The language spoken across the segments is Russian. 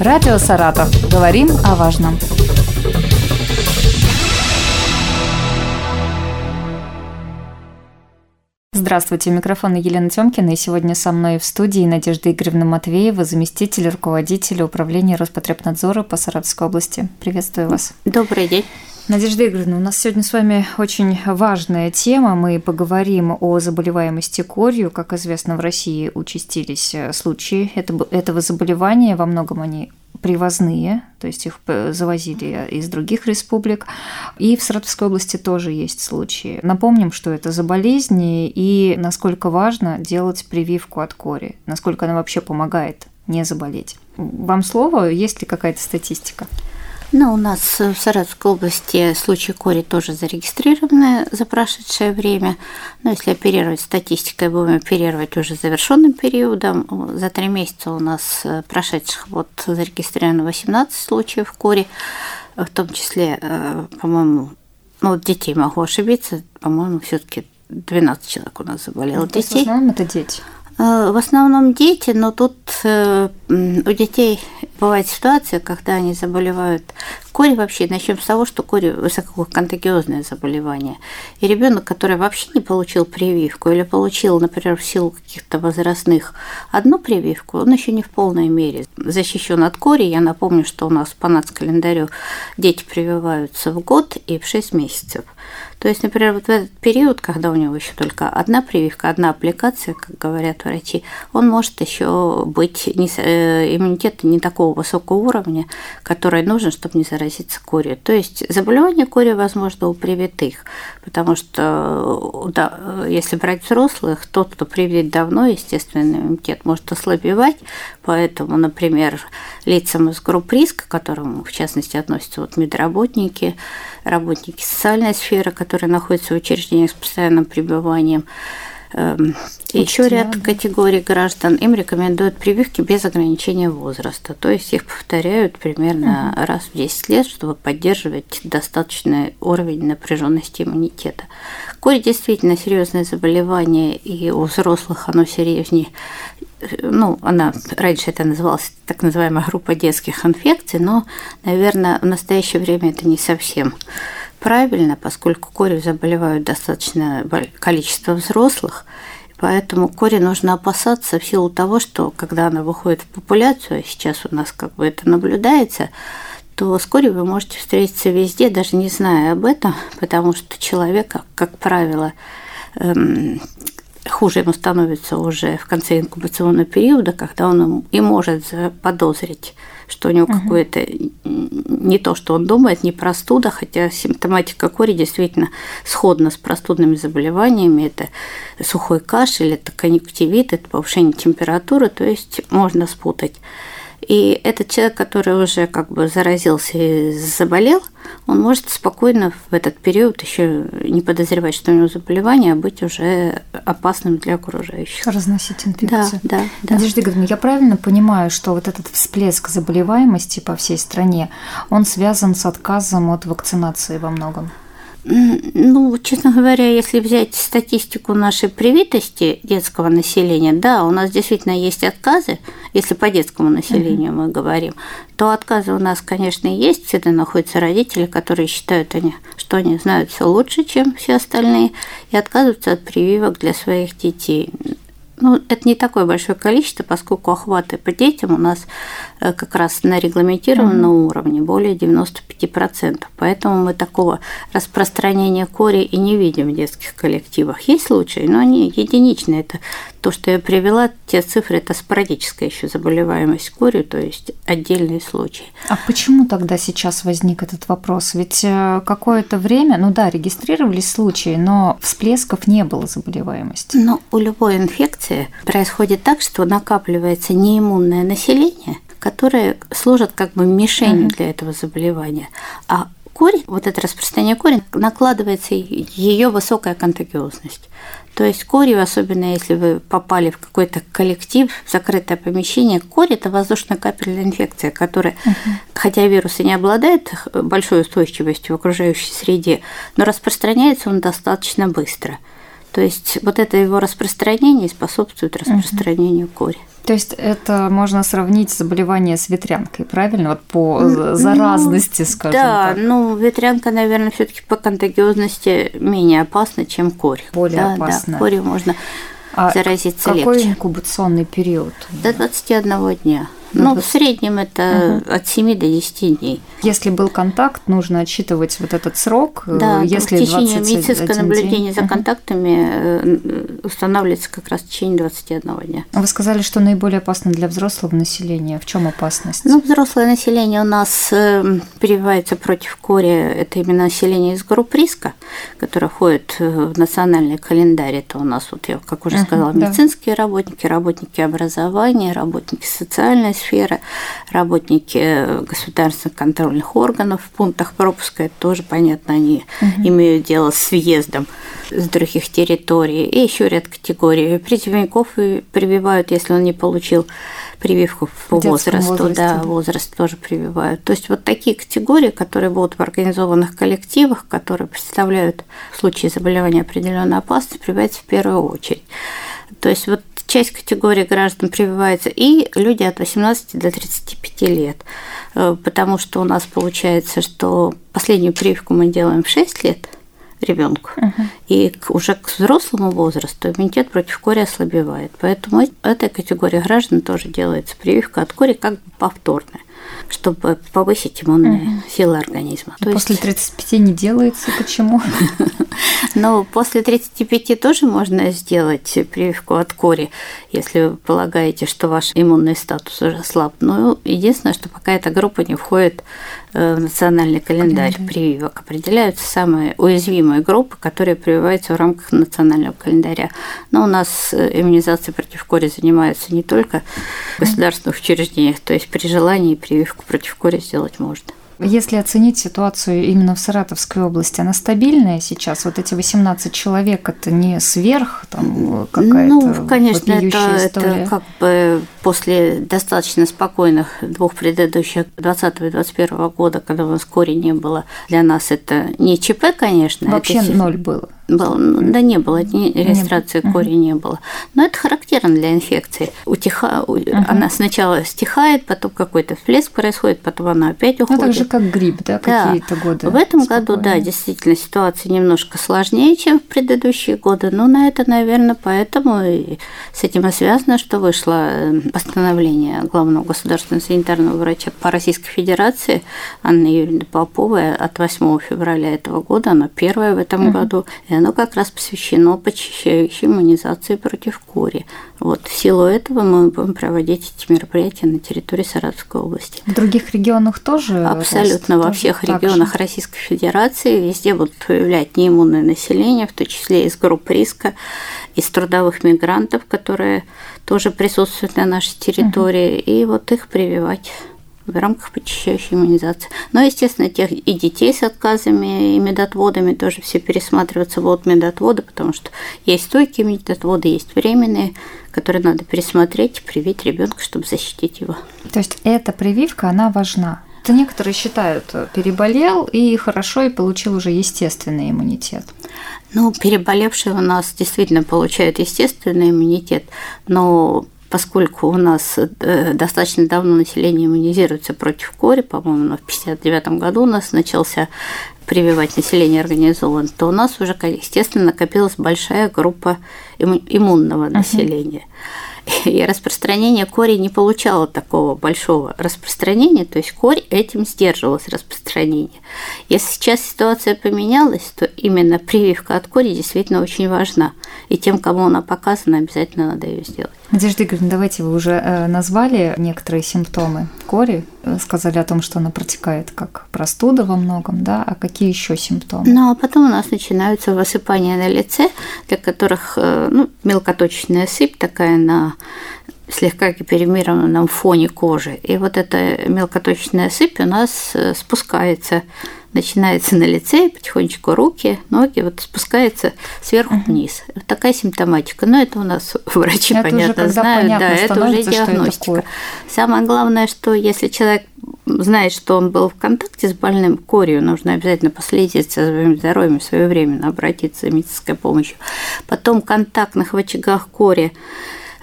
Радио «Саратов». Говорим о важном. Здравствуйте, у микрофона Елена Тёмкина, и сегодня со мной в студии Надежда Игоревна Матвеева, заместитель руководителя управления Роспотребнадзора по Саратовской области. Приветствую вас. Добрый день. Надежда Игоревна, у нас сегодня с вами очень важная тема. Мы поговорим о заболеваемости корью. Как известно, в России участились случаи этого заболевания. Во многом они привозные, то есть их завозили из других республик. И в Саратовской области тоже есть случаи. Напомним, что это за болезни и насколько важно делать прививку от кори, насколько она вообще помогает не заболеть. Вам слово, есть ли какая-то статистика? Ну, у нас в Саратовской области случаи кори тоже зарегистрированы за прошедшее время. Но если оперировать статистикой, будем оперировать уже завершенным периодом. За три месяца у нас прошедших вот зарегистрировано 18 случаев кори, в том числе, э, по-моему, ну, детей могу ошибиться, по-моему, все-таки 12 человек у нас заболело ну, детей. В основном это дети. Э, в основном дети, но тут э, у детей бывает ситуация, когда они заболевают кори вообще. Начнем с того, что кори высококонтагиозное заболевание. И ребенок, который вообще не получил прививку или получил, например, в силу каких-то возрастных одну прививку, он еще не в полной мере защищен от кори. Я напомню, что у нас по нацкалендарю дети прививаются в год и в 6 месяцев. То есть, например, вот в этот период, когда у него еще только одна прививка, одна аппликация, как говорят врачи, он может еще быть не, э, иммунитет не такого высокого уровня, который нужен, чтобы не заразиться корью. То есть заболевание кори возможно у привитых, потому что да, если брать взрослых, тот, кто привит давно, естественный иммунитет может ослабевать, поэтому, например, лицам из групп риска, к которым в частности относятся вот медработники, работники социальной сферы, которые находятся в учреждениях с постоянным пребыванием. Эм, еще ряд категорий граждан им рекомендуют прививки без ограничения возраста. То есть их повторяют примерно угу. раз в 10 лет, чтобы поддерживать достаточный уровень напряженности иммунитета. Корь действительно серьезное заболевание, и у взрослых оно серьезнее. Ну, она раньше это называлась так называемая группа детских инфекций, но, наверное, в настоящее время это не совсем правильно, поскольку корью заболевают достаточное количество взрослых, поэтому кори нужно опасаться в силу того, что когда она выходит в популяцию, а сейчас у нас как бы это наблюдается, то с корью вы можете встретиться везде, даже не зная об этом, потому что человек, как правило, эм, хуже ему становится уже в конце инкубационного периода, когда он и может заподозрить что у него угу. какое-то не то, что он думает, не простуда, хотя симптоматика кори действительно сходна с простудными заболеваниями. Это сухой кашель, это конъюнктивит, это повышение температуры, то есть можно спутать. И этот человек, который уже как бы заразился и заболел, он может спокойно в этот период еще не подозревать, что у него заболевание, а быть уже опасным для окружающих. Разносить инфекцию. Да, да. да. Надежда Игоревна, я правильно понимаю, что вот этот всплеск заболеваемости по всей стране, он связан с отказом от вакцинации во многом? Ну, честно говоря, если взять статистику нашей привитости детского населения, да, у нас действительно есть отказы, если по детскому населению uh-huh. мы говорим, то отказы у нас, конечно, есть. Всегда находятся родители, которые считают, они, что они знают все лучше, чем все остальные, и отказываются от прививок для своих детей. Ну, это не такое большое количество, поскольку охваты по детям у нас э, как раз на регламентированном mm-hmm. уровне более 95%. Поэтому мы такого распространения кори и не видим в детских коллективах. Есть случаи, но они единичные. Это то, что я привела, те цифры, это спорадическая еще заболеваемость корью, то есть отдельные случаи. А почему тогда сейчас возник этот вопрос? Ведь э, какое-то время, ну да, регистрировались случаи, но всплесков не было заболеваемости. Но у любой инфекции происходит так, что накапливается неиммунное население, которое служит как бы мишенью uh-huh. для этого заболевания. А корень, вот это распространение корень, накладывается ее высокая контагиозность. То есть корью, особенно если вы попали в какой-то коллектив, в закрытое помещение, корь – это воздушно-капельная инфекция, которая, угу. хотя вирус и не обладает большой устойчивостью в окружающей среде, но распространяется он достаточно быстро – То есть вот это его распространение способствует распространению угу. кори. То есть это можно сравнить заболевание с ветрянкой, правильно? Вот по ну, заразности, скажем да, так. Да, ну ветрянка, наверное, все-таки по контагиозности менее опасна, чем корь. Более да, опасна. Да, корью можно а заразиться какой легче. инкубационный период? До 21 дня. Ну, в среднем это угу. от 7 до 10 дней. Если был контакт, нужно отсчитывать вот этот срок. Э, да, если в течение медицинское наблюдение за контактами э, устанавливается как раз в течение 21 дня. Вы сказали, что наиболее опасно для взрослого населения. В чем опасность? Ну, взрослое население у нас э, прививается против кори. Это именно население из групп риска, которое входит в национальный календарь. Это у нас, вот я, как уже сказала, медицинские да. работники, работники образования, работники социальной сферы, работники государственных контрольных органов в пунктах пропуска, это тоже понятно, они угу. имеют дело с въездом с других территорий. И еще ряд категорий. Призывников прививают, если он не получил прививку по возрасту, возрасте. да, возраст тоже прививают. То есть вот такие категории, которые будут в организованных коллективах, которые представляют в случае заболевания определенную опасность, прививаются в первую очередь. То есть вот часть категории граждан прививается и люди от 18 до 35 лет, э, потому что у нас получается, что последнюю прививку мы делаем в 6 лет ребенку, угу. и уже к взрослому возрасту иммунитет против кори ослабевает. Поэтому этой категории граждан тоже делается прививка от кори как бы повторная чтобы повысить иммунные угу. силы организма. То после есть... 35 не делается, почему? Ну, после 35 тоже можно сделать прививку от кори, если вы полагаете, что ваш иммунный статус уже слаб. Но единственное, что пока эта группа не входит э, в национальный календарь прививок, определяются самые уязвимые группы, которые прививаются в рамках национального календаря. Но у нас э, иммунизацией против кори занимаются не только в государственных учреждениях, то есть при желании прививку против кори сделать можно. Если оценить ситуацию именно в Саратовской области, она стабильная сейчас? Вот эти 18 человек, это не сверх там какая-то Ну, конечно, это, это как бы после достаточно спокойных двух предыдущих 20 и 21 года, когда у нас кори не было, для нас это не ЧП, конечно. Вообще это... ноль было. Было, ну, да не было, ни регистрации не кори не было. Но это характерно для инфекции. Утеха... Угу. Она сначала стихает, потом какой-то всплеск происходит, потом она опять уходит. Ну, так же, как грипп, да, да. какие-то годы. В этом спокойно. году, да, действительно, ситуация немножко сложнее, чем в предыдущие годы. Но на это, наверное, поэтому и с этим и связано, что вышло э, постановление главного государственного санитарного врача по Российской Федерации Анны Юрьевны Поповой от 8 февраля этого года, оно первое в этом угу. году, и оно как раз посвящено почищающей иммунизации против кори. Вот, в силу этого мы будем проводить эти мероприятия на территории Саратовской области. В других регионах тоже? Абсолютно, во всех регионах же. Российской Федерации везде будут появлять неиммунное население, в том числе из групп риска, из трудовых мигрантов, которые тоже присутствуют на нашей территории, угу. и вот их прививать в рамках почищающей иммунизации. Но, естественно, тех и детей с отказами, и медотводами тоже все пересматриваться будут медотводы, потому что есть стойкие медотводы, есть временные, которые надо пересмотреть, привить ребенка, чтобы защитить его. То есть эта прививка, она важна? Это некоторые считают, переболел и хорошо, и получил уже естественный иммунитет. Ну, переболевшие у нас действительно получают естественный иммунитет, но поскольку у нас э, достаточно давно население иммунизируется против кори, по-моему, в 1959 году у нас начался прививать население организован, то у нас уже, естественно, накопилась большая группа иммунного населения. Uh-huh и распространение кори не получало такого большого распространения, то есть корь этим сдерживалось распространение. Если сейчас ситуация поменялась, то именно прививка от кори действительно очень важна. И тем, кому она показана, обязательно надо ее сделать. Надежда Игоревна, давайте вы уже э, назвали некоторые симптомы кори, э, сказали о том, что она протекает как простуда во многом, да, а какие еще симптомы? Ну, а потом у нас начинаются высыпания на лице, для которых э, ну, мелкоточечная сыпь такая на слегка гиперемированном фоне кожи. И вот эта мелкоточечная сыпь у нас спускается начинается на лице, потихонечку руки, ноги, вот спускается сверху угу. вниз. Вот такая симптоматика. Но это у нас врачи, это понятно, уже, знают. да, это уже диагностика. Это Самое главное, что если человек знает, что он был в контакте с больным корью, нужно обязательно последить за своим здоровьем своевременно, обратиться за медицинской помощью. Потом контактных в очагах кори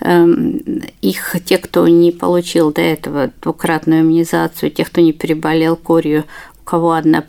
их, те, кто не получил до этого двукратную иммунизацию, те, кто не переболел корью, у кого одна,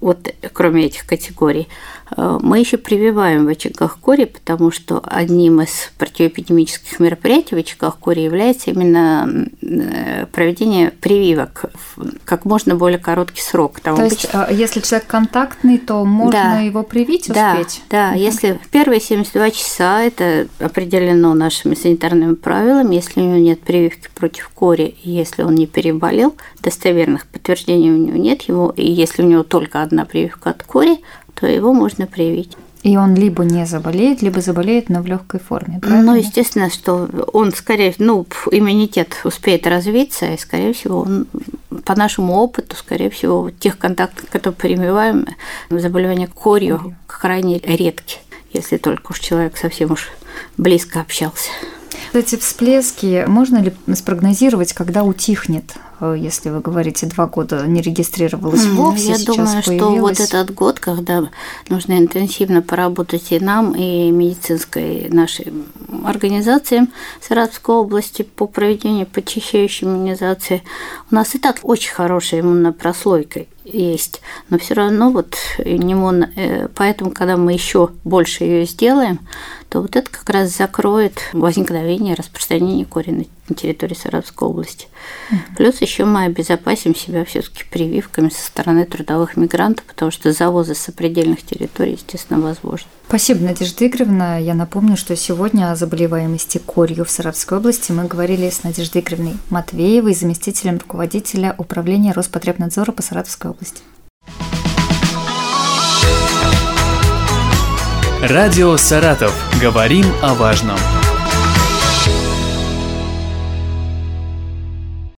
вот кроме этих категорий, мы еще прививаем в очагах кори, потому что одним из противоэпидемических мероприятий в очагах кори является именно э, проведение прививок в как можно более короткий срок. Там то есть, а, если человек контактный, то можно да. его привить, успеть? Да, да. Угу. если в первые 72 часа это определено нашими санитарными правилами, если у него нет прививки против кори, если он не переболел, достоверных подтверждений у него нет, его, и если у него только одна прививка от кори, то его можно привить. И он либо не заболеет, либо заболеет, но в легкой форме. Правильно? Ну, естественно, что он скорее, ну, иммунитет успеет развиться, и, скорее всего, он по нашему опыту, скорее всего, тех контактов, которые прививаем, заболевания корью крайне редки, если только уж человек совсем уж близко общался. Эти всплески можно ли спрогнозировать, когда утихнет если вы говорите, два года не регистрировалась вовсе, Я думаю, появилась... что вот этот год, когда нужно интенсивно поработать и нам, и медицинской нашей организациям Саратовской области по проведению почищающей иммунизации, у нас и так очень хорошая иммунная прослойка есть, но все равно вот иммун... Э, поэтому, когда мы еще больше ее сделаем, то вот это как раз закроет возникновение распространения кори на территории Саратовской области. Mm-hmm. Плюс еще мы обезопасим себя все-таки прививками со стороны трудовых мигрантов, потому что завозы с сопредельных территорий, естественно, возможны. Спасибо, Надежда Игоревна. Я напомню, что сегодня о заболеваемости корью в Саратовской области мы говорили с Надеждой Игоревной Матвеевой, заместителем руководителя управления Роспотребнадзора по Саратовской области. Радио «Саратов». Говорим о важном.